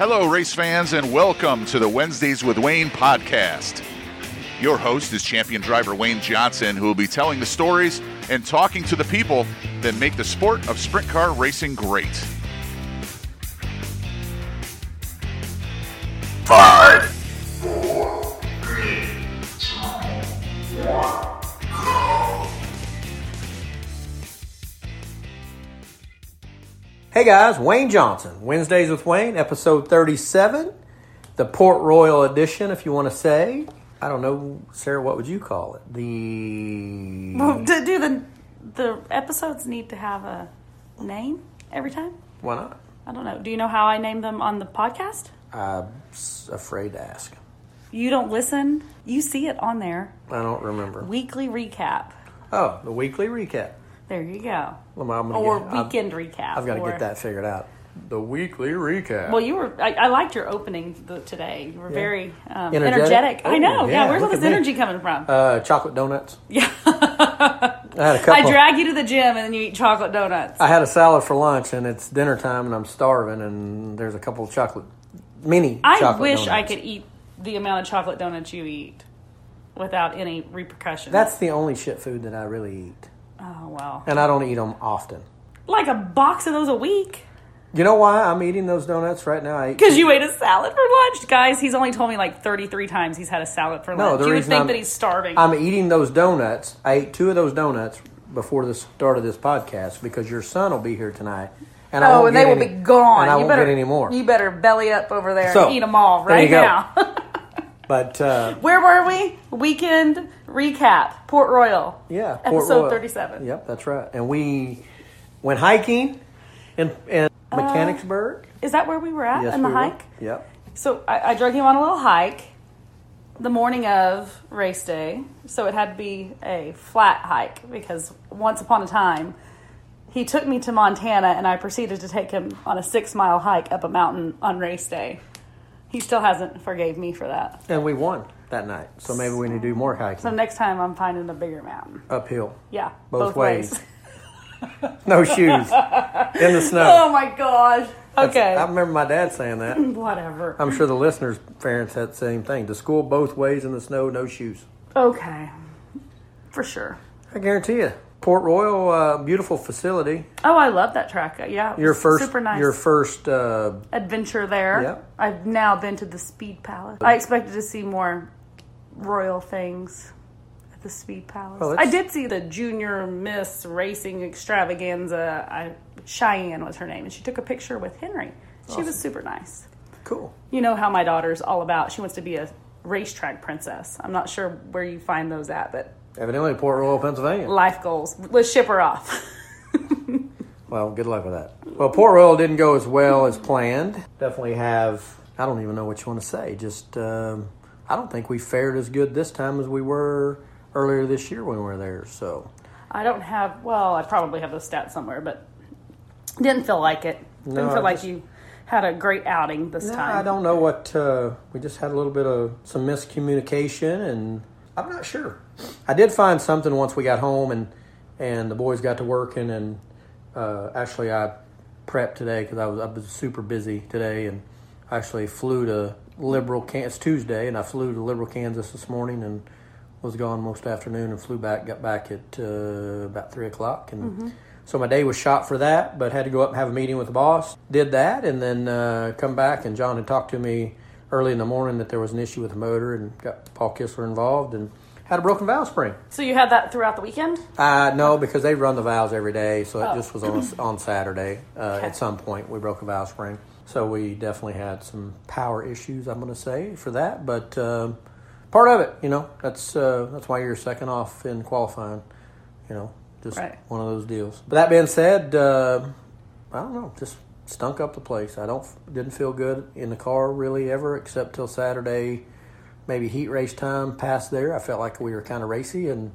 Hello, race fans, and welcome to the Wednesdays with Wayne podcast. Your host is champion driver Wayne Johnson, who will be telling the stories and talking to the people that make the sport of sprint car racing great. Hey guys, Wayne Johnson, Wednesdays with Wayne, episode 37, the Port Royal edition, if you want to say. I don't know, Sarah, what would you call it? The. Well, do, do the the episodes need to have a name every time? Why not? I don't know. Do you know how I name them on the podcast? I'm afraid to ask. You don't listen. You see it on there. I don't remember. Weekly recap. Oh, the weekly recap. There you go. Well, I'm Or get, weekend recap. I've, got to or- get that figured out. The weekly recap. Well, you were. I, I liked your opening th- today. You were very um, Energetic? energetic. I Oh, know. Yeah. yeah, Where's all this at me. energy coming from? uh, chocolate donuts. yeah. I had a couple. I drag you to the gym and then you eat chocolate donuts. I had a salad for lunch, and it's dinner time, and I'm starving, and there's a couple of chocolate, mini I chocolate wish I could eat the amount of chocolate donuts you eat without any repercussions. That's the only shit food that I really eat. Oh well, And I don't eat them often. like a box of those a week You know why I'm eating those donuts right now? Because you ate a salad for lunch, guys. He's only told me like thirty-three times he's had a salad for No, lunch. you would think I'm- that he's starving. I'm eating those donuts. I ate two of those donuts before the start of this podcast because your son will be here tonight. And oh, and they will any- be gone. And I you won't better get any more. You better belly up over there So, and eat them all right now. But uh, Where were we? Weekend recap. Port Royal. yeah, Port Episode Royal. 37. Yep, that's right. And we went hiking in, in Mechanicsburg. Is that where we were at yes, Uh, in the we were. hike? Yep. So I, I drug him on a little hike the morning of race day. So it had to be a flat hike because once upon a time he took me to Montana and I proceeded to take him on a six mile hike up a mountain on race day. He still hasn't forgave me for that. And we won that night. So maybe we need to do more hiking So next time I'm finding a bigger mountain. uphill. Yeah, Both both, ways. ways. No shoes in the snow. oh my gosh. Okay. I remember my dad saying that. Whatever. I'm sure the listeners' parents had the same thing. To school both ways in the snow, no shoes. Okay. For sure. I guarantee you. Port Royal, uh, beautiful facility. Oh, I love that track. Yeah, it Your was first, super nice. your first. Uh, adventure there. Yep. I've now been to the Speed Palace. I expected to see more royal things at the Speed Palace. Well, I did see the Junior Miss Racing Extravaganza. I, Cheyenne was her name, and she took a picture with Henry. She was super nice. cool. You know how my daughter's all about. She wants to be a racetrack princess. I'm not sure where you find those at, but Evidently, Port Royal, Pennsylvania. life goals. Let's ship her off. Well, good luck with that. Well, Port Royal didn't go as well as planned. Definitely have. I don't even know what you want to say. Just, um, I don't think we fared as good this time as we were earlier this year when we were there. So, I don't have. Well, I probably have the stats somewhere, but didn't feel like it. Didn't No, feel I like just- you had a great outing this No, time. I don't know what. Uh, we just had a little bit of some miscommunication, and I'm not sure. I did find something once we got home, and and the boys got to working, and uh, actually I prepped today because I was I was super busy today, and I actually flew to Liberal. It's Tuesday, and I flew to Liberal, Kansas this morning, and was gone most afternoon, and flew back. Got back at uh, about three o'clock, and. So my day was shot for that, but had to go up and have a meeting with the boss. Did that, and then uh, come back. And John had talked to me early in the morning that there was an issue with the motor, and got Paul Kistler involved, and had a broken valve spring. so you had that throughout the weekend? Uh, no, because they run the valves every day, so it Oh. just was on on Saturday. Uh, Okay. At some point, we broke a valve spring, so we definitely had some power issues. I'm going to say for that, but um, part of it, you know, that's uh, that's why you're second off in qualifying. You know, just Right. one of those deals. But that being said, uh, I don't know, just stunk up the place. I don't didn't feel good in the car really ever, except till Saturday, maybe heat race time past there. I felt like we were kind of racy and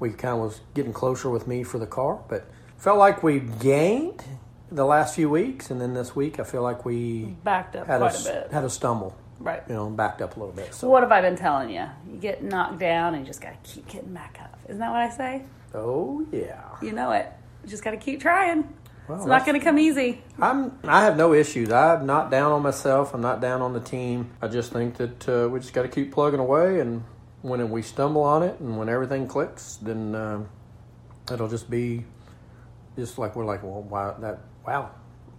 we kind of was getting closer with me for the car, but felt like we gained the last few weeks, and then this week I feel like we Backed up had quite a, a bit. had a stumble, Right. you know, backed up a little bit. So, What have I been telling you? You get knocked down and you just got to keep getting back up. Isn't that what I say? oh yeah, You know it. You just got to keep trying. Well, It's not going to come easy. I'm I have no issues. I'm not down on myself. I'm not down on the team. I just think that uh, we just got to keep plugging away, and when we stumble on it, and when everything clicks, then uh, it'll just be just like we're like, well, wow, that wow.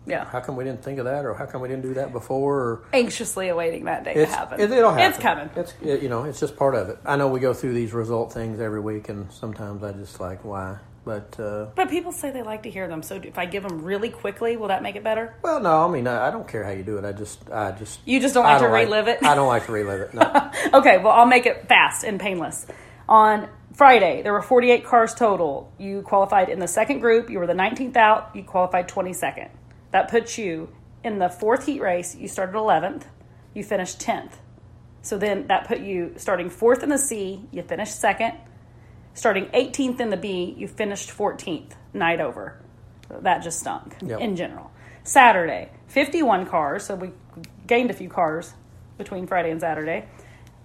Yeah. How come we didn't think of that, or how come we didn't do that before? Or Anxiously awaiting that day to happen. It, will happen. It's coming. It's it, you know, it's just part of it. I know we go through these result things every week, and sometimes I just like why, but. Uh, But people say they like to hear them. So if I give them really quickly, will that make it better? well, no, I mean, I, I don't care how you do it. I just, I just, You just don't like to relive it? I don't like to relive it. No. Okay, well, I'll make it fast and painless. On Friday, there were 48 cars total. You qualified in the second group. You were the 19th out. You qualified 22nd. That puts you in the fourth heat race. You started 11th. You finished 10th. So then that put you starting fourth in the C. You finished second. Starting 18th in the B. You finished 14th. Night over. So that just stunk Yep. in general. Saturday, 51 cars. So we gained a few cars between Friday and Saturday.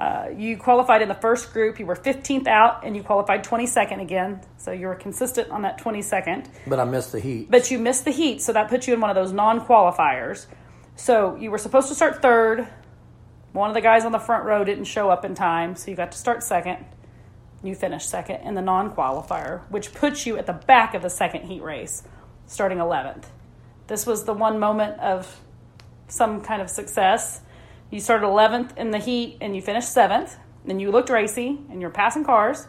Uh, you qualified in the first group. You were 15th out, and you qualified 22nd again. So you were consistent on that 22nd. But I missed the heat. But you missed the heat, so that puts you in one of those non qualifiers. So you were supposed to start third. One of the guys on the front row didn't show up in time, so you got to start second. You finished second in the non qualifier, which puts you at the back of the second heat race, starting 11th. This was the one moment of some kind of success. You started 11th in the heat and you finished seventh. Then you looked racy and you're passing cars.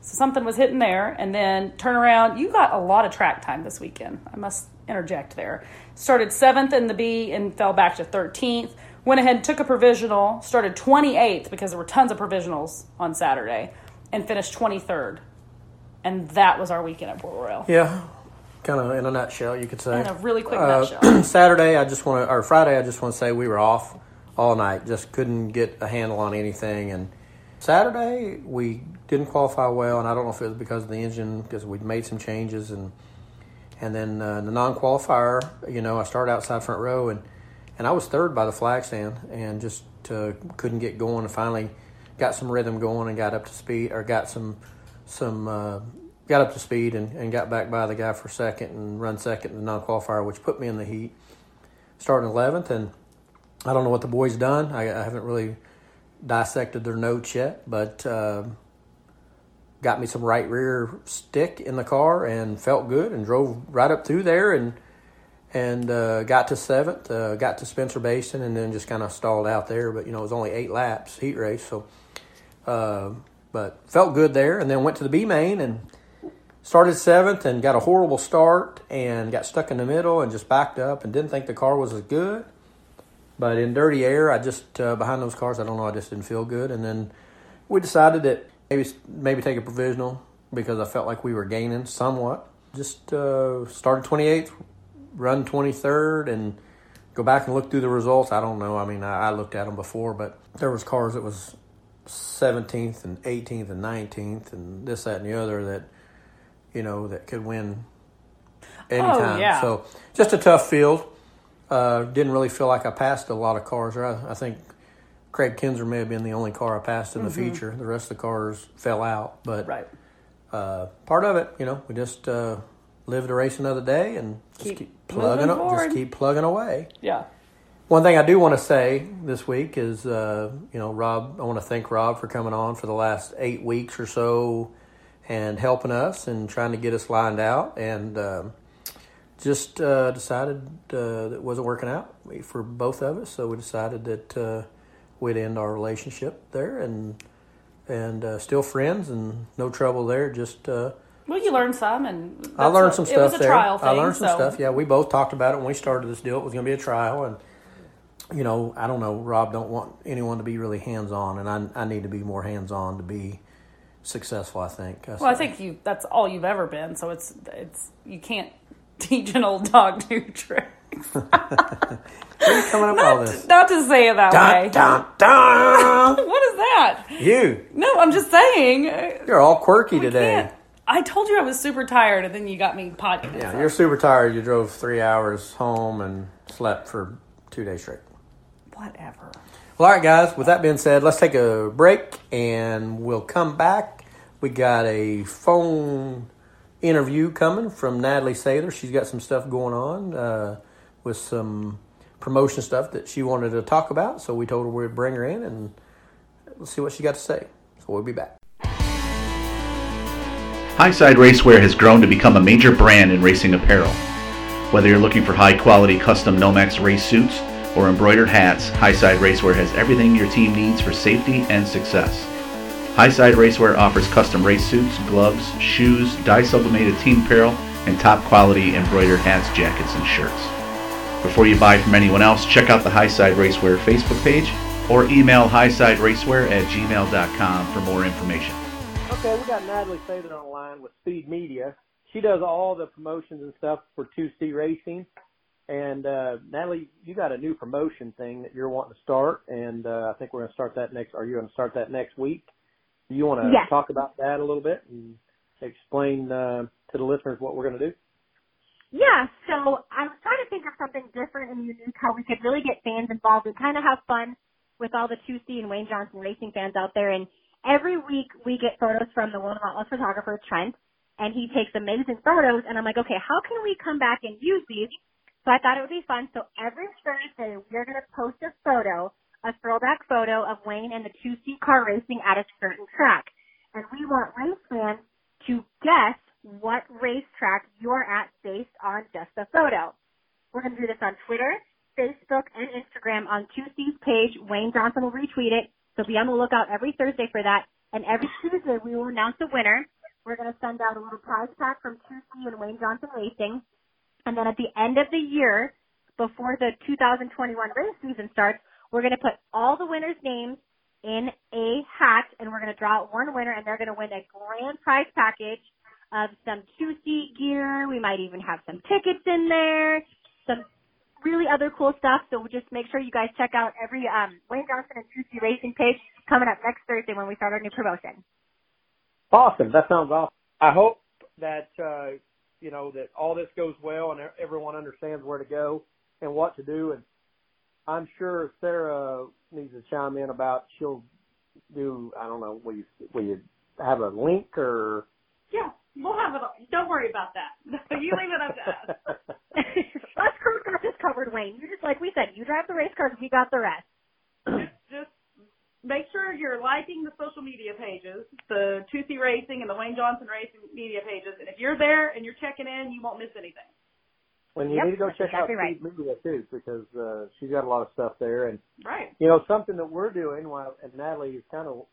So something was hitting there. And then turn around. You got a lot of track time this weekend. I must interject there. Started seventh in the B and fell back to 13th. Went ahead and took a provisional. Started 28th because there were tons of provisionals on Saturday and finished 23rd. And that was our weekend at Port Royal. Yeah, kind of in a nutshell, you could say. In a really quick Uh, nutshell. Saturday, I just want to, or Friday, I just want to say we were off all night. Just couldn't get a handle on anything. And Saturday, we didn't qualify well, and I don't know if it was because of the engine, because we'd made some changes, and and then uh, the non-qualifier, you know, I started outside front row, and and I was third by the flag stand, and just uh, couldn't get going. And finally, got some rhythm going, and got up to speed, or got some some uh, got up to speed, and, and got back by the guy for second, and run second in the non-qualifier, which put me in the heat, starting eleventh, and I don't know what the boys done. I, I haven't really dissected their notes yet, but. Uh, got me some right rear stick in the car and felt good and drove right up through there and and uh, got to seventh, uh, got to Spencer Bayston, and then just kind of stalled out there. But you know, it was only eight laps heat race, so uh, but felt good there. And then went to the B main and started seventh and got a horrible start and got stuck in the middle and just backed up and didn't think the car was as good. But in dirty air, I just uh, behind those cars, I don't know, I just didn't feel good. And then we decided that maybe maybe take a provisional because I felt like we were gaining somewhat. Just uh, started 28th, run 23rd, and go back and look through the results. I don't know. I mean, I, I looked at them before, but there was cars that was 17th and 18th and 19th and this, that, and the other that you know that could win anytime. Oh, yeah. So just a tough field. Uh, didn't really feel like I passed a lot of cars. Or I, I think Kraig Kinser may have been the only car I passed in the feature. The rest of the cars fell out, but Right. uh, part of it, you know, we just uh, live to race another day and just Keep keep plugging, up, forward. just keep plugging away. Yeah. One thing I do want to say this week is, uh, you know, Rob. I want to thank Rob for coming on for the last eight weeks or so, and helping us and trying to get us lined out. And um just uh, decided uh, that it wasn't working out for both of us, so we decided that uh, we'd end our relationship there, and and uh, still friends and no trouble there. Just uh, Well, you learned some, and I learned what- some it stuff was a there. trial thing, I learned some so- stuff. Yeah, we both talked about it when we started this deal. It was going to be a trial, and you know, I don't know. Rob don't want anyone to be really hands on, and I I need to be more hands on to be successful. I think. Well, I think you that's all you've ever been, so it's it's you can't teach an old dog new tricks. coming up with all this. Not to say it that way. Dun, dun, dun. What is that? you, No, I'm just saying. uh, you're all quirky we today. can't- I told you I was super tired, and then you got me podcasting. Yeah, you're super tired. You drove three hours home and slept for two days straight. Whatever. Well, all right, guys. With that being said, let's take a break and we'll come back. We got a phone interview coming from Natalie Sather. She's got some stuff going on uh, with some promotion stuff that she wanted to talk about. So we told her we'd bring her in and see what she got to say. So we'll be back. Highside Racewear has grown to become a major brand in racing apparel. Whether you're looking for high quality custom Nomex race suits or embroidered hats, Highside Racewear has everything your team needs for safety and success. Highside Racewear offers custom race suits, gloves, shoes, dye sublimated team apparel, and top quality embroidered hats, jackets, and shirts. Before you buy from anyone else, check out the Highside Racewear Facebook page or email highsideracewear at gmail.com for more information. Okay, we got Natalie Sather on the line with Speed Media. She does all the promotions and stuff for 2C Racing. And uh, Natalie, you got a new promotion thing that you're wanting to start, and uh, I think we're going to start that next. Are you going to start that next week? Do you want to Yes. talk about that a little bit and explain uh, to the listeners what we're going to do? Yeah, so I was trying to think of something different and unique, how we could really get fans involved and kind of have fun with all the 2C and Wayne Johnson racing fans out there. And every week we get photos from the world relentless photographer, Trent, and he takes amazing photos. And I'm like, okay, how can we come back and use these? So I thought it would be fun. So every Thursday we're going to post a photo, a throwback photo of Wayne and the 2C car racing at a certain track. And we want race fans to guess what racetrack you're at based on just the photo. We're going to do this on Twitter, Facebook, and Instagram on 2C's page. Wayne Johnson will retweet it. So be on the lookout every Thursday for that. And every Tuesday we will announce a winner. We're going to send out a little prize pack from 2C and Wayne Johnson Racing. And then at the end of the year, before the 2021 race season starts, we're going to put all the winners' names in a hat and we're going to draw one winner and they're going to win a grand prize package of some 2C gear. We might even have some tickets in there, some really other cool stuff. So just make sure you guys check out every um, Wayne Johnson and 2C Racing page coming up next Thursday when we start our new promotion. Awesome. That sounds awesome. I hope that uh, you know that all this goes well and everyone understands where to go and what to do. And I'm sure Sarah needs to chime in about she'll do. I don't know. Will you will you have a link or? Yeah, we'll have it. all- Don't worry about that. you leave it up to us. Us crew got this covered, Wayne. You're just like we said, you drive the race cars, we got the rest. Just make sure you're liking the social media pages, the 2C Racing and the Wayne Johnson Racing media pages. And if you're there and you're checking in, you won't miss anything. When you Yep, need to go that's check out exactly right. Speed Media too, because uh, she's got a lot of stuff there, and Right. you know something that we're doing. While and Natalie has kind of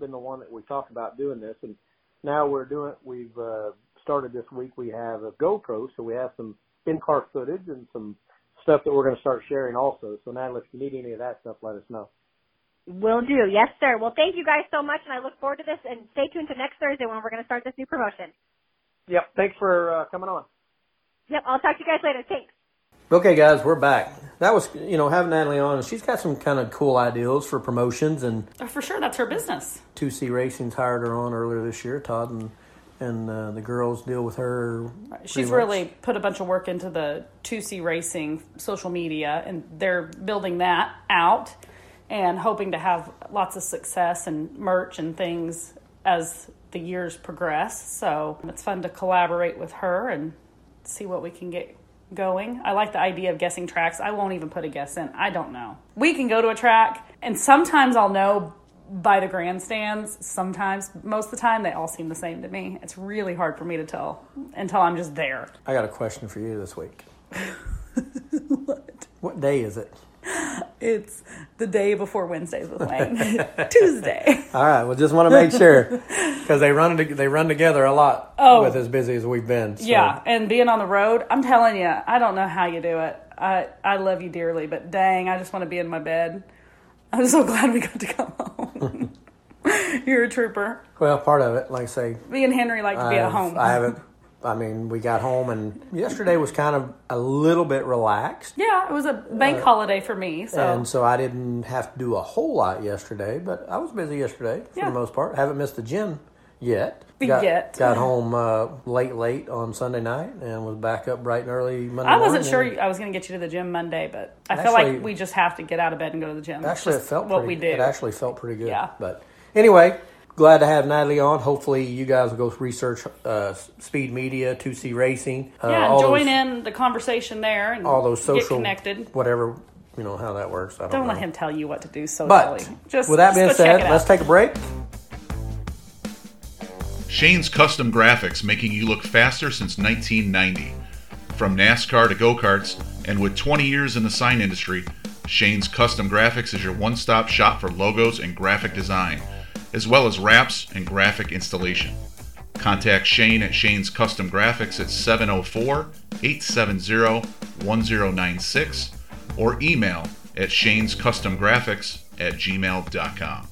been the one that we talked about doing this, and now we're doing. We've uh, started this week. We have a GoPro, so we have some in-car footage and some stuff that we're going to start sharing also. So Natalie, if you need any of that stuff, let us know. Will do. Yes, sir. Well, thank you guys so much, and I look forward to this. And stay tuned to next Thursday when we're going to start this new promotion. Yep. Thanks for uh, coming on. Yep, I'll talk to you guys later. Thanks. Okay, guys, we're back. That was you know having Natalie on. She's got some kind of cool ideas for promotions and Oh, For sure, that's her business. 2C Racing's hired her on earlier this year. Todd and and uh, the girls deal with her. She's really put a bunch of work into the 2C Racing social media, and they're building that out and hoping to have lots of success and merch and things as the years progress. So it's fun to collaborate with her and see what we can get going. I like the idea of guessing tracks. I won't even put a guess in. I don't know. We can go to a track, and sometimes I'll know by the grandstands. Sometimes, most of the time, they all seem the same to me. It's really hard for me to tell until I'm just there. I got a question for you this week. what? What day is it? It's the day before Wednesdays with Wayne. Tuesday. All right. Well, just want to make sure because they run they run together a lot Oh. with as busy as we've been. so- Yeah, and being on the road, I'm telling you, I don't know how you do it. I I love you dearly, but dang, I just want to be in my bed. I'm so glad we got to come home. You're a trooper. Well, part of it, like I say, Me and Henry like to be at I've- home. I haven't. I mean, we got home and yesterday was kind of a little bit relaxed. Yeah, it was a bank holiday for me. So And so I didn't have to do a whole lot yesterday, but I was busy yesterday for Yeah. the most part. Haven't missed the gym yet. Got, Yet. Got home uh, late, late on Sunday night and was back up bright and early Monday I wasn't morning. sure I was going to get you to the gym Monday, but I feel like we just have to get out of bed and go to the gym. Actually, it felt what pretty, we do. It actually felt pretty good. Yeah. But anyway, glad to have Natalie on. Hopefully, you guys will go research uh, Speed Media, 2C Racing. Uh, Yeah, all join those, in the conversation there and all those social, get connected. whatever you know how that works. I don't, Don't know. let him tell you what to do socially. But just with that just being said, let's take a break. Shane's Custom Graphics, making you look faster since 1990. From NASCAR to go karts, and with 20 years in the sign industry, Shane's Custom Graphics is your one stop shop for logos and graphic design, as well as wraps and graphic installation. Contact Shane at Shane's Custom Graphics at 704 870 1096 or email at Shane's Custom Graphics at gmail.com.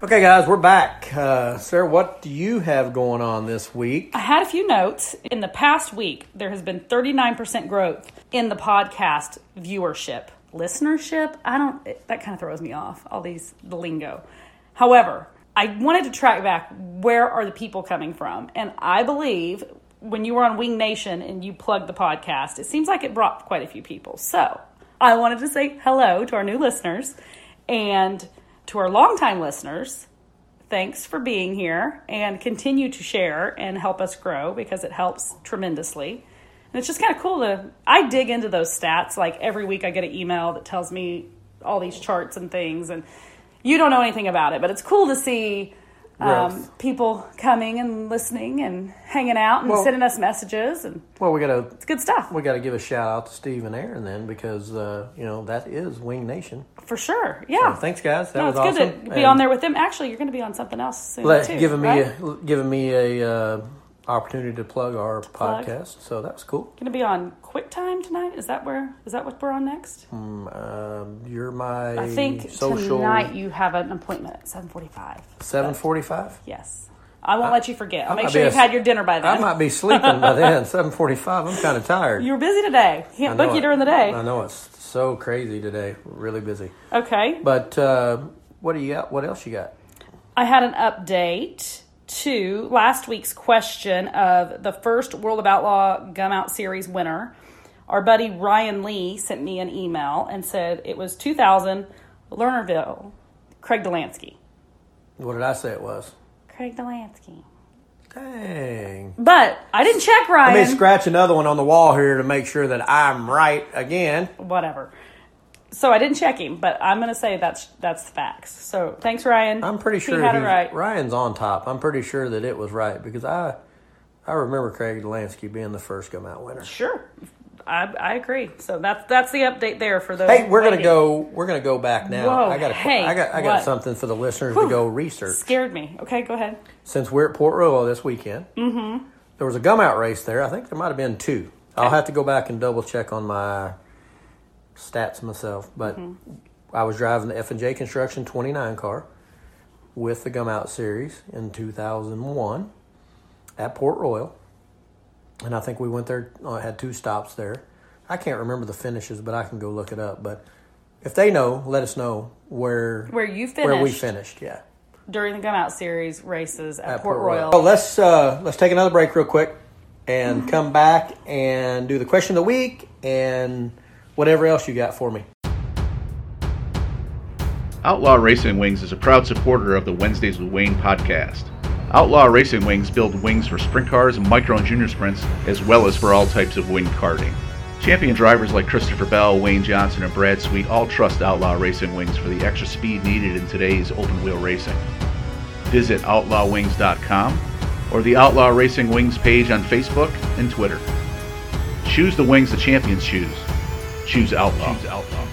Okay, guys, we're back. Uh, Sarah, what do you have going on this week? I had a few notes. In the past week, there has been 39% growth in the podcast viewership. Listenership, I don't, it- that kind of throws me off, all these, the lingo. However, I wanted to track back where are the people coming from. And I believe when you were on Wing Nation and you plugged the podcast, it seems like it brought quite a few people. So I wanted to say hello to our new listeners and to our longtime listeners thanks for being here and continue to share and help us grow because it helps tremendously. And it's just kind of cool to I dig into those stats like every week I get an email that tells me all these charts and things and you don't know anything about it, but it's cool to see um, people coming and listening and hanging out and Well- sending us messages and Well, we gotta it's good stuff we gotta give a shout out to Steve and Aaron then because uh, you know that is Wing Nation. for sure. Yeah. So thanks, guys. That no, was it's awesome. good to be And on there with them. Actually, you're going to be on something else soon Let, too. giving me right? a, giving me a uh, opportunity to plug our plug. podcast. So that was cool. Going to be on QuickTime tonight. Is that where? Is that what we're on next? Um, you're my I think social tonight you have an appointment at seven forty-five. seven forty five. Yes, I won't let you forget. I'll make sure you've a- had your dinner by then. I might be sleeping by then. Seven forty five. I'm kind of tired. you were busy today. I Can't book you during the day. I know it's so crazy today. Really busy. Okay. But uh, what do you got? What else you got? I had an update to last week's question of the first World of Outlaw Gum Out Series winner. Our buddy Ryan Lee sent me an email and said it was 2000 Lernerville, Craig Dollansky. What did I say it was? Craig Dollansky. Dang. But I didn't check Ryan. Let me scratch another one on the wall here to make sure that I'm right again. Whatever. So I didn't check him, but I'm going to say that's that's the facts. So thanks, Ryan. I'm pretty sure he had it right. Ryan's on top. I'm pretty sure that it was right because I I remember Craig Dollansky being the first Gum Out winner. Sure, I, I agree. So that's that's the update there for those. Hey, we're gonna go. We're gonna go back now. Whoa, I got. A, hey, I got. I got what? something for the listeners Whew. to go research. Scared me. Okay, go ahead. Since we're at Port Royal this weekend, mm-hmm. there was a gum out race there. I think there might have been two. I'll have to go back and double check on my stats myself. But Mm-hmm. I was driving the F and J Construction 29 car with the Gum Out Series in 2001 at Port Royal, and I think we went there. uh, had two stops there. I can't remember the finishes, but I can go look it up. But if they know, let us know where Where you finished. where we finished. Yeah. During the Gum Out Series races at, at Port, Royal. Oh, let's uh, let's take another break real quick and come back and do the question of the week and whatever else you got for me. Outlaw Racing Wings is a proud supporter of the Wednesdays with Wayne podcast. Outlaw Racing Wings build wings for sprint cars and micro and junior sprints, as well as for all types of wing karting. Champion drivers like Christopher Bell, Wayne Johnson, and Brad Sweet all trust Outlaw Racing Wings for the extra speed needed in today's open wheel racing. Visit outlawwings.com or the Outlaw Racing Wings page on Facebook and Twitter. Choose the wings the champions choose. Choose Outlaw. Choose Outlaw.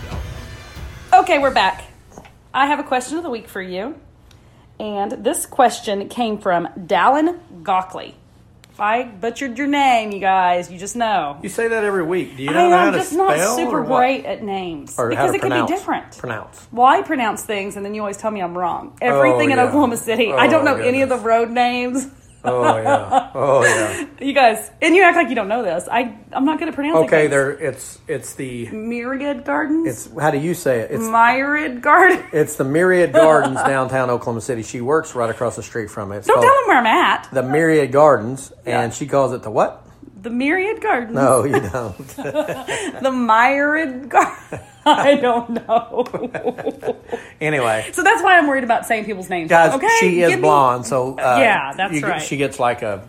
Okay, we're back. I have a question of the week for you. And this question came from Dallin Gockley. If I butchered your name, you guys, you just know. You say that every week. Do you I know how am to just spell not super great at names. Or how because to it can pronounce? be different. Pronounce. Well, I pronounce things and then you always tell me I'm wrong. Everything oh, in yeah. Oklahoma City. I oh, don't Oh, know any of the road names. Oh yeah. Oh yeah. You guys, and you act like you don't know this. I, I'm not good at pronouncing Okay, things. there. It's it's the Myriad Gardens? it's how do you say it? It's Myriad Garden. it's the Myriad Gardens downtown Oklahoma City. She works right across the street from it. It's Don't tell them where I'm at. the Myriad Gardens, Yeah. and she calls it the what? The Myriad Gardens. No, you don't. The Myriad garden. I don't know. anyway, so that's why I'm worried about saying people's names. guys, okay, she is give me- blonde, so uh, Yeah, that's you right. She gets like a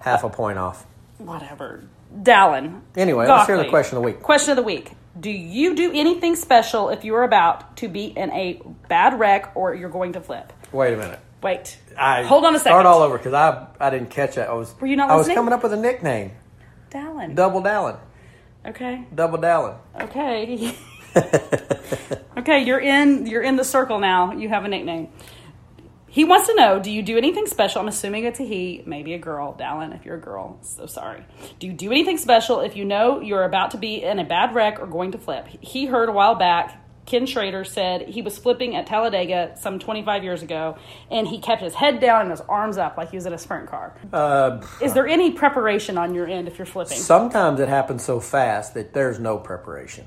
half a point off. Whatever. Dallin. Anyway, let's hear the question of the week. Question of the week. Do you do anything special if you are about to be in a bad wreck or you're going to flip? Wait a minute. Wait. I Hold on a second. Start all over because I I didn't catch that. I was Were you not I was coming up with a nickname. Dallin. Double Dallin. okay. Double Dallin. Okay. okay, you're in you're in the circle now. You have a nickname. He wants to know, do you do anything special? I'm assuming it's a he, maybe a girl. Dallin, if you're a girl, so sorry. Do you do anything special if you know you're about to be in a bad wreck or going to flip? He heard a while back Ken Schrader said he was flipping at Talladega some 25 years ago, and he kept his head down and his arms up like he was in a sprint car. Uh, Is there any preparation on your end if you're flipping? sometimes it happens so fast that there's no preparation,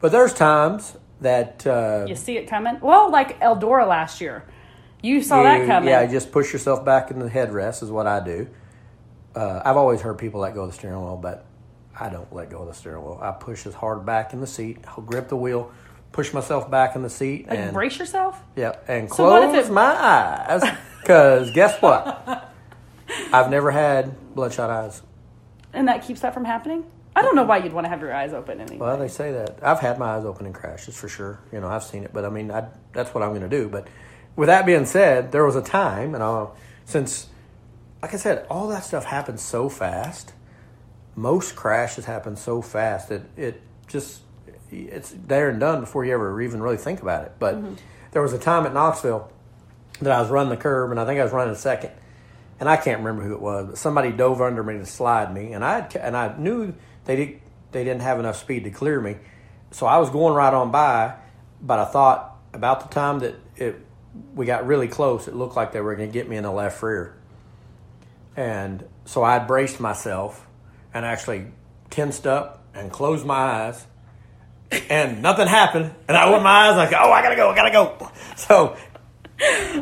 but there's times that uh, You see it coming? Well, like Eldora last year. You saw that coming. Yeah, you just push yourself back in the headrest is what I do. Uh, I've always heard people let go of the steering wheel, but I don't let go of the steering wheel. I push as hard back in the seat, I'll grip the wheel, push myself back in the seat, like and brace yourself? yeah, and So close if it- my eyes. Because guess what? I've never had bloodshot eyes. And that keeps that from happening? I don't know why you'd want to have your eyes open anyway. Well, they say that. I've had my eyes open in crashes for sure. You know, I've seen it, but I mean, I, that's what I'm going to do. But with that being said, there was a time, and i since, like I said, all that stuff happens so fast. Most crashes happen so fast that it just it's there and done before you ever even really think about it. But there was a time at Knoxville that I was running the curb, and I think I was running second, and I can't remember who it was, but somebody dove under me to slide me, and I and I knew they did they didn't have enough speed to clear me, so I was going right on by, but I thought about the time that it we got really close, it looked like they were going to get me in the left rear, and so I braced myself and actually tensed up and closed my eyes. And nothing happened, and I opened my eyes like, "Oh, I gotta go, I gotta go." So,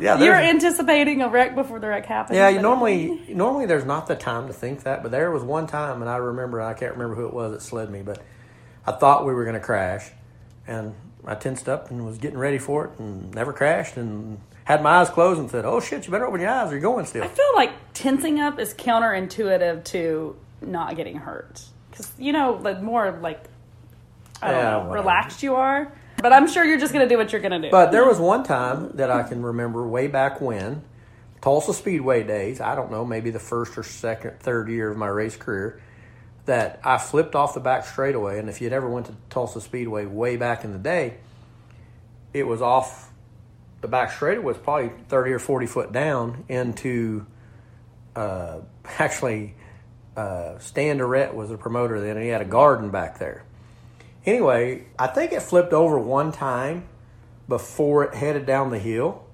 yeah, You're anticipating a wreck before the wreck happens. yeah, you normally normally there's not the time to think that, but there was one time, and I remember I can't remember who it was that slid me, but I thought we were going to crash, and I tensed up and was getting ready for it, and never crashed, and had my eyes closed and said, "Oh shit, you better open your eyes, or you're going still." I feel like tensing up is counterintuitive to not getting hurt. Because, you know, the more like, I don't Yeah, know, whatever. relaxed you are. But I'm sure you're just going to do what you're going to do. But there was one time that I can remember way back when, Tulsa Speedway days, I don't know, maybe the first or second, third year of my race career, that I flipped off the back straightaway. And if you'd ever went to Tulsa Speedway way back in the day, it was off the back straightaway was probably 30 or 40 foot down into uh, actually uh, Stan Durrett was the promoter then, and he had a garden back there. Anyway, I think it flipped over one time before it headed down the hill,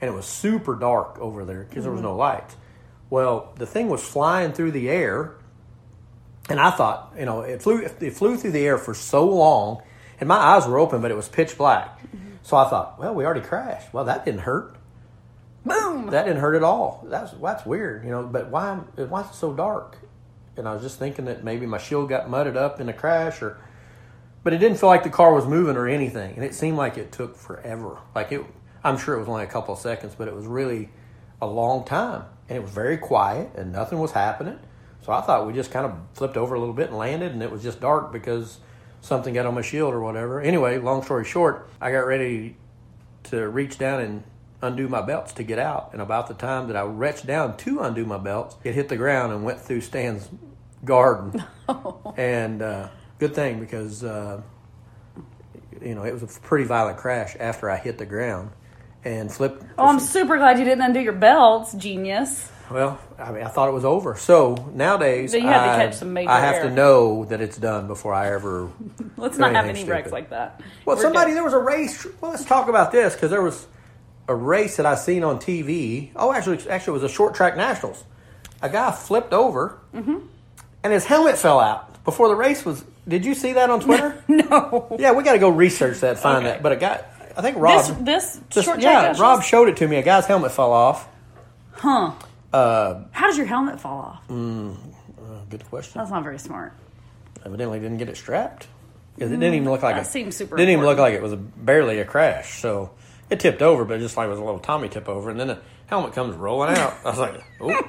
and it was super dark over there because there was mm-hmm. no lights. Well, the thing was flying through the air, and I thought, you know, it flew it flew through the air for so long, and my eyes were open, but it was pitch black. Mm-hmm. So I thought, well, we already crashed. Well, that didn't hurt. Boom! That didn't hurt at all. That's that's weird, you know. But why why is it so dark? And I was just thinking that maybe my shield got mudded up in a crash, or but it didn't feel like the car was moving or anything, and it seemed like it took forever. Like it, I'm sure it was only a couple of seconds, but it was really a long time, and it was very quiet, and nothing was happening. So I thought we just kind of flipped over a little bit and landed, and it was just dark because something got on my shield or whatever. Anyway, long story short, I got ready to reach down and undo my belts to get out. And about the time that I reached down to undo my belts, it hit the ground and went through Stan's garden. and uh, good thing because, uh, you know, it was a pretty violent crash after I hit the ground and flipped. Oh, I'm super glad you didn't undo your belts, genius. Well, I mean, I thought it was over. So nowadays, So you to I, catch some major I have to know that it's done before I ever Let's not have any wrecks like that. Well, We're somebody good. there was a race. Well, let's talk about this because there was a race that I seen on TV. Oh, actually, actually, it was a short track nationals. A guy flipped over, Mm-hmm. and his helmet fell out before the race was. Did you see that on Twitter? No. yeah, we got to go research that, find Okay. that. But a guy, I think Rob. This, this just- short yeah? Rob showed it to me. A guy's helmet fell off. Huh. Uh, How does your helmet fall off? good good question. That's not very smart. Evidently, didn't get it strapped because it didn't even look like Mm, That it seems super Didn't even look like it was a, barely a crash. So it tipped over, but just like it was a little Tommy tip over, and then the helmet comes rolling out. I was like, oh.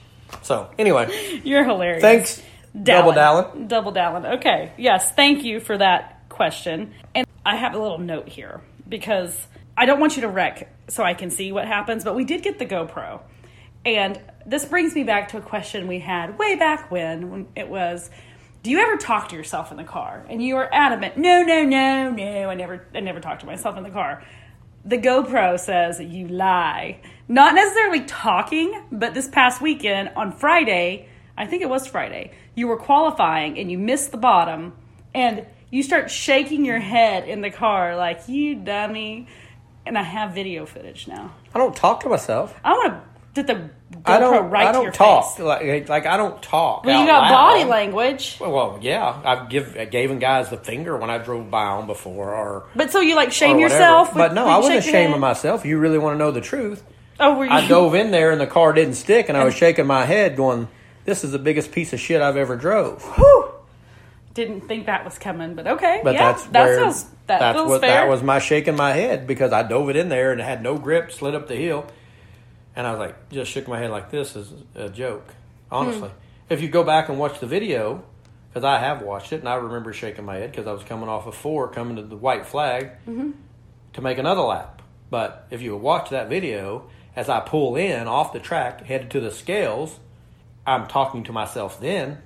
So anyway, You're hilarious. thanks, Double Dallin. Double Dallin. Okay. Yes. Thank you for that question. And I have a little note here because I don't want you to wreck so I can see what happens, but we did get the GoPro. And this brings me back to a question we had way back when, when it was do you ever talk to yourself in the car? And you were adamant, no, no, no, no, I never I never talk to myself in the car. The GoPro says you lie. Not necessarily talking, but this past weekend on Friday, I think it was Friday, you were qualifying and you missed the bottom and you start shaking your head in the car like you dummy. And I have video footage now. I don't talk to myself. I want to get the GoPro I don't. right I to don't your talk. face. Like, like I don't talk. Well, you got body language. Well, yeah, I've give I gave guys the finger when I drove by them before, or But so you like shame yourself? But no, I wasn't ashamed of myself. You really want to know the truth? Oh, were you? I dove in there and the car didn't stick, and I was shaking my head, going, "This is the biggest piece of shit I've ever drove." Whew. Didn't think that was coming, but okay. But yeah, that's that where feels that that's feels what fair. that was my shaking my head because I dove it in there and it had no grip, slid up the hill, and I was like, just shook my head like this is a joke. Honestly, Hmm. if you go back and watch the video, because I have watched it and I remember shaking my head because I was coming off of four, coming to the white flag Mm-hmm. to make another lap. But if you watch that video, as I pull in off the track, headed to the scales, I'm talking to myself then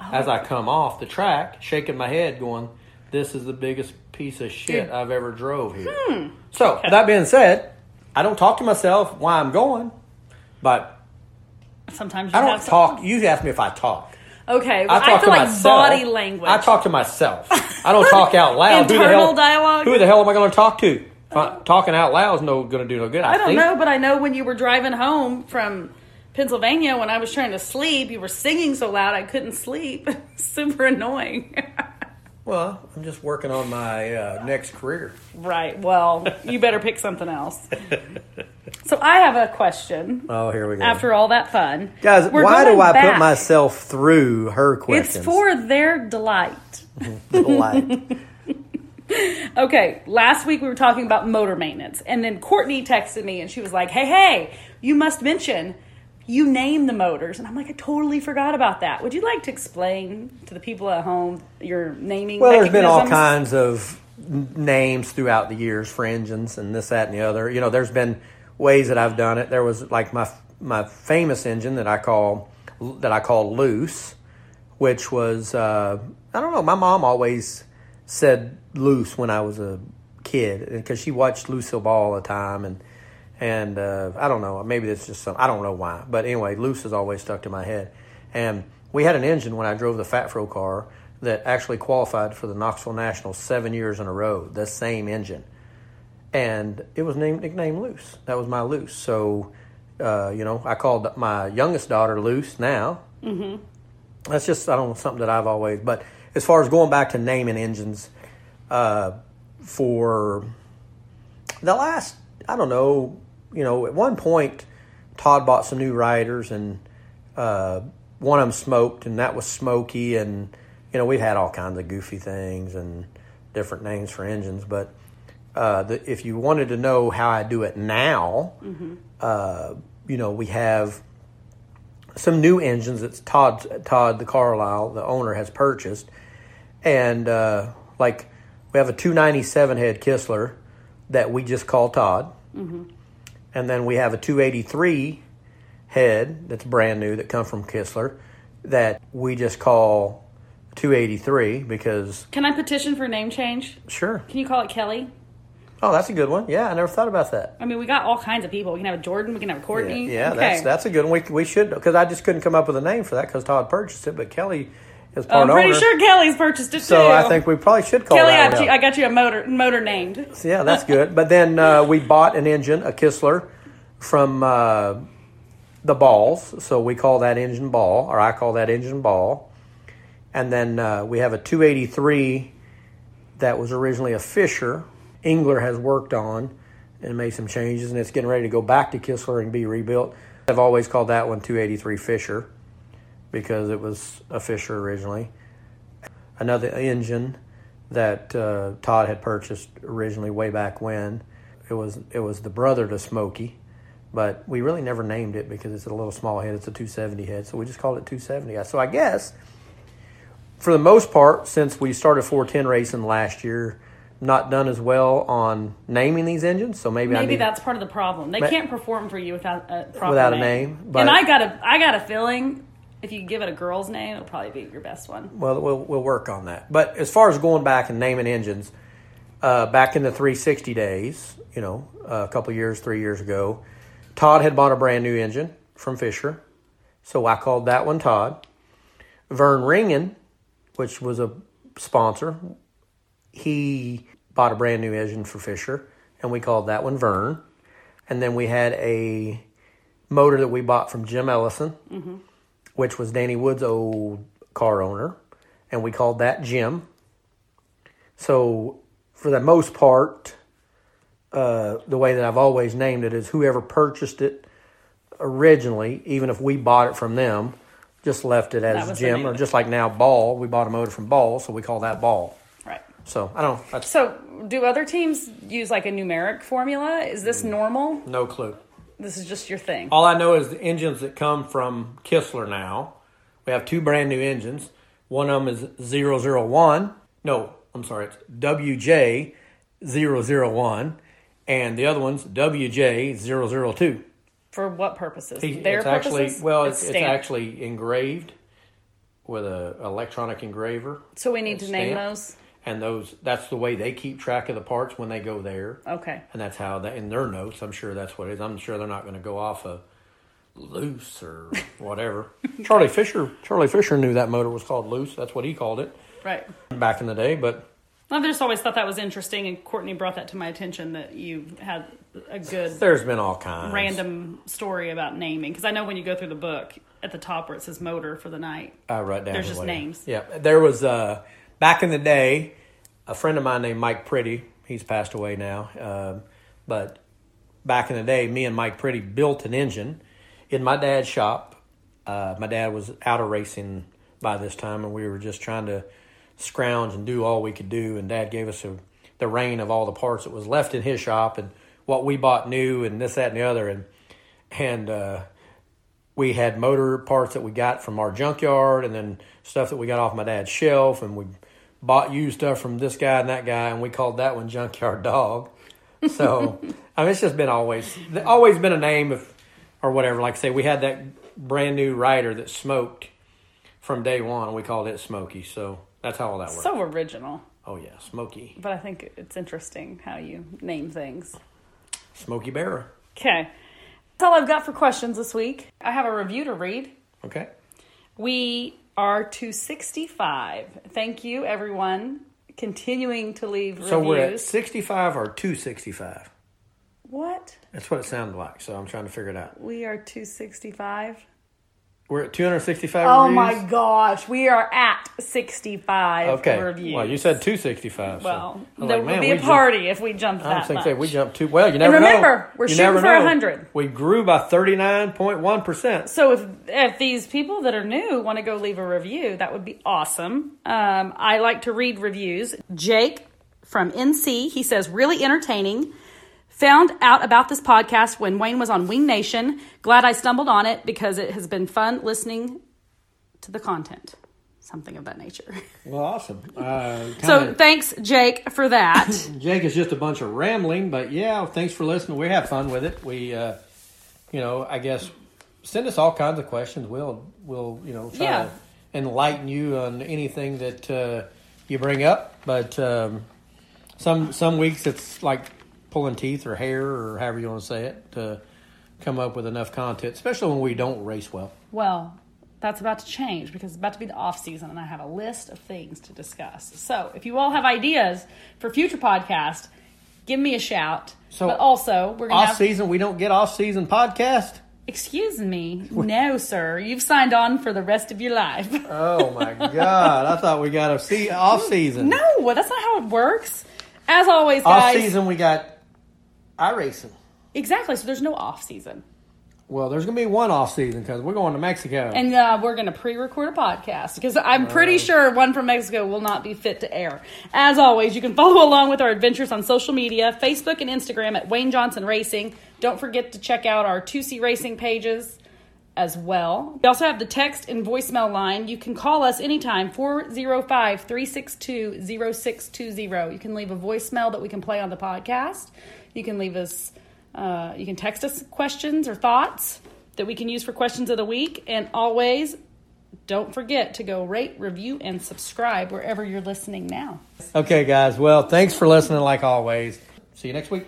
oh. as I come off the track, shaking my head, going, "This is the biggest piece of shit I've ever drove here." Hmm. So, with that being said, I don't talk to myself while I'm going, but Sometimes you I don't talk. You ask me if I talk. Okay, I talk I, feel to like myself. body language. I talk to myself. I don't talk out loud. who the Internal hell, dialogue? Who the hell am I going to talk to? I- talking out loud is no going to do no good. I, I don't think. know, but I know when you were driving home from Pennsylvania when I was trying to sleep, you were singing so loud I couldn't sleep. Super annoying. Well, I'm just working on my uh, next career. right. Well, you better pick something else. So I have a question. Oh, here we go. After all that fun, Guys, We're why do I back. put myself through her questions? It's for their delight. Delight. Okay, last week we were talking about motor maintenance, and then Courtney texted me and she was like, "Hey, hey, you must mention you name the motors." And I'm like, "I totally forgot about that. Would you like to explain to the people at home your naming?" Well, there's been all kinds of names throughout the years for engines and this, that, and the other. You know, there's been ways that I've done it. There was like my my famous engine that I call that I call loose, which was uh, I don't know. My mom always said loose when I was a kid because she watched Lucille Ball all the time and. And uh, I don't know, maybe it's just some, I don't know why. But anyway, loose has always stuck to my head. And we had an engine when I drove the Fat Fro car that actually qualified for the Knoxville Nationals seven years in a row, the same engine. And it was named, nicknamed Loose. That was my Loose. So, uh, you know, I called my youngest daughter Loose now. Mm-hmm. That's just, I don't know, something that I've always, but as far as going back to naming engines, uh, for the last, I don't know, you know, at one point, Todd bought some new riders, and uh, one of them smoked, and that was Smoky, and you know, we've had all kinds of goofy things and different names for engines, but uh, the, if you wanted to know how I do it now, uh, you know, we have some new engines that Todd Todd the Carlisle, the owner, has purchased, and uh, like we have a 297 head Kistler that we just call Todd, and then we have a 283 head that's brand new that come from Kistler that we just call 283 because Can I petition for a name change? sure. Can you call it Kelly? Oh, that's a good one. Yeah, I never thought about that. I mean, we got all kinds of people. We can have a Jordan. We can have a Yeah, Courtney. yeah okay. that's that's a good one. We, we should because I just couldn't come up with a name for that because Todd purchased it, but Kelly is Oh, I'm part pretty owner. sure Kelly's purchased it too. so too. I think we probably should call Kelly, I that got, one you. I got you a motor motor named. So, yeah, that's good. But then uh, we bought an engine, a Kistler, from uh, the Balls. So we call that engine Ball, or I call that engine Ball. And then uh, we have a 283 that was originally a Fisher. Engler has worked on and made some changes, and it's getting ready to go back to Kistler and be rebuilt. I've always called that one 283 Fisher. Because it was a Fisher originally. Another engine that uh, Todd had purchased originally way back when. It was it was the brother to Smoky, but we really never named it because it's a little small head. It's a 270 head, so we just called it 270. So I guess for the most part, since we started 410 racing last year, not done as well on naming these engines. So maybe I Maybe need, that's part of the problem. They Ma- can't perform for you without a proper Without a name. name, but- and I got a I got a feeling if you give it a girl's name, it'll probably be your best one. Well, we'll we'll work on that. But as far as going back and naming engines, uh, back in the 360 days, you know, a couple years, three years ago, Todd had bought a brand new engine from Fisher, so I called that one Todd. Vern Ringen, which was a sponsor, he bought a brand new engine for Fisher, and we called that one Vern. And then we had a motor that we bought from Jim Ellison, which was Danny Wood's old car owner, and we called that Jim. So, for the most part, uh, the way that I've always named it is whoever purchased it originally, even if we bought it from them, just left it as Jim, or just like now Ball. We bought a motor from Ball, so we call that Ball. Right. So I don't. That's So, do other teams use like a numeric formula? Is this Mm. normal? no clue. This is just your thing. All I know is the engines that come from Kistler now. We have two brand new engines. One of them is 001. No, I'm sorry, it's WJ001. And the other one's WJ002. For what purposes? He- Their it's actually, purposes? well, it's, it's stamped. actually engraved with a electronic engraver. So we need to it's name those. And those, that's the way they keep track of the parts when they go there. Okay. And that's how that in their notes. I'm sure that's what it is. I'm sure they're not going to go off a loose or whatever. Charlie Fisher. Charlie Fisher knew that motor was called loose. That's what he called it Right. back in the day. But I just always thought that was interesting, and Courtney brought that to my attention that you had a good there's been all kinds. random story about naming. Because I know when you go through the book at the top where it says motor for the night, I write down. There's just names. Yeah, there was uh, back in the day. A friend of mine named Mike Pretty. He's passed away now. Um, but back in the day, me and Mike Pretty built an engine in my dad's shop. Uh, my dad was out of racing by this time, and we were just trying to scrounge and do all we could do. And Dad gave us a, the reign of all the parts that was left in his shop and what we bought new and this, that, and the other. And and uh, we had motor parts that we got from our junkyard, and then stuff that we got off my dad's shelf, and we bought used stuff from this guy and that guy, and we called that one Junkyard Dog. So I mean, it's just been always always been a name of or whatever. Like I say, we had that brand new rider that smoked from day one, and we called it Smoky. So that's how all that works. so original. oh yeah, Smoky, But I think it's interesting how you name things. Smoky Bearer. Okay. That's all I've got for questions this week. I have a review to read. Okay. We are to 65. Thank you, everyone, continuing to leave So we're at 65 or 265. what? That's what it sounded like. So I'm trying to figure it out. We are 265. We're at 265 Oh reviews? my gosh, we are at 65 Okay. reviews. Well, you said 265. so Well, I there like, would be a jumped- party if we jumped I that thinking, much. say we jumped too. Well, you never remember, know. we're you shooting for know. 100. We grew by 39.1%. So if if these people that are new want to go leave a review, that would be awesome. Um, I like to read reviews. Jake from NC, he says really entertaining. Found out about this podcast when Wayne was on Wing Nation. Glad I stumbled on it because it has been fun listening to the content. Something of that nature. Well, awesome. Uh, So thanks, Jake, for that. Jake is just a bunch of rambling, but yeah, thanks for listening. We have fun with it. We, uh, you know, I guess send us all kinds of questions. We'll, we'll, you know, try Yeah. to enlighten you on anything that uh, you bring up. But um, some some weeks it's like pulling teeth or hair or however you want to say it to come up with enough content, especially when we don't race well. Well, that's about to change because it's about to be the off season, and I have a list of things to discuss. So, if you all have ideas for future podcast, give me a shout. So, but also, we're gonna Off have. season, we don't get off season podcast. Excuse me, no, sir. You've signed on for the rest of your life. Oh my god! I thought we got a see off season. no, well that's not how it works. As always, Off season we got iRacing. Exactly. So there's no off season. Well, there's going to be one off season because we're going to Mexico. And uh, we're going to pre record a podcast because I'm pretty sure one from Mexico will not be fit to air. As always, you can follow along with our adventures on social media Facebook and Instagram at Wayne Johnson Racing. Don't forget to check out our 2C Racing pages as well. We also have the text and voicemail line. You can call us anytime 405 362 0620. You can leave a voicemail that we can play on the podcast. You can leave us, uh, you can text us questions or thoughts that we can use for questions of the week. And always, don't forget to go rate, review, and subscribe wherever you're listening now. okay, guys. Well, thanks for listening like always. See you next week.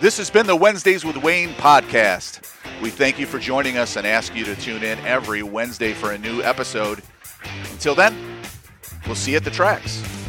This has been the Wednesdays with Wayne podcast. We thank you for joining us and ask you to tune in every Wednesday for a new episode. Until then, we'll see you at the tracks.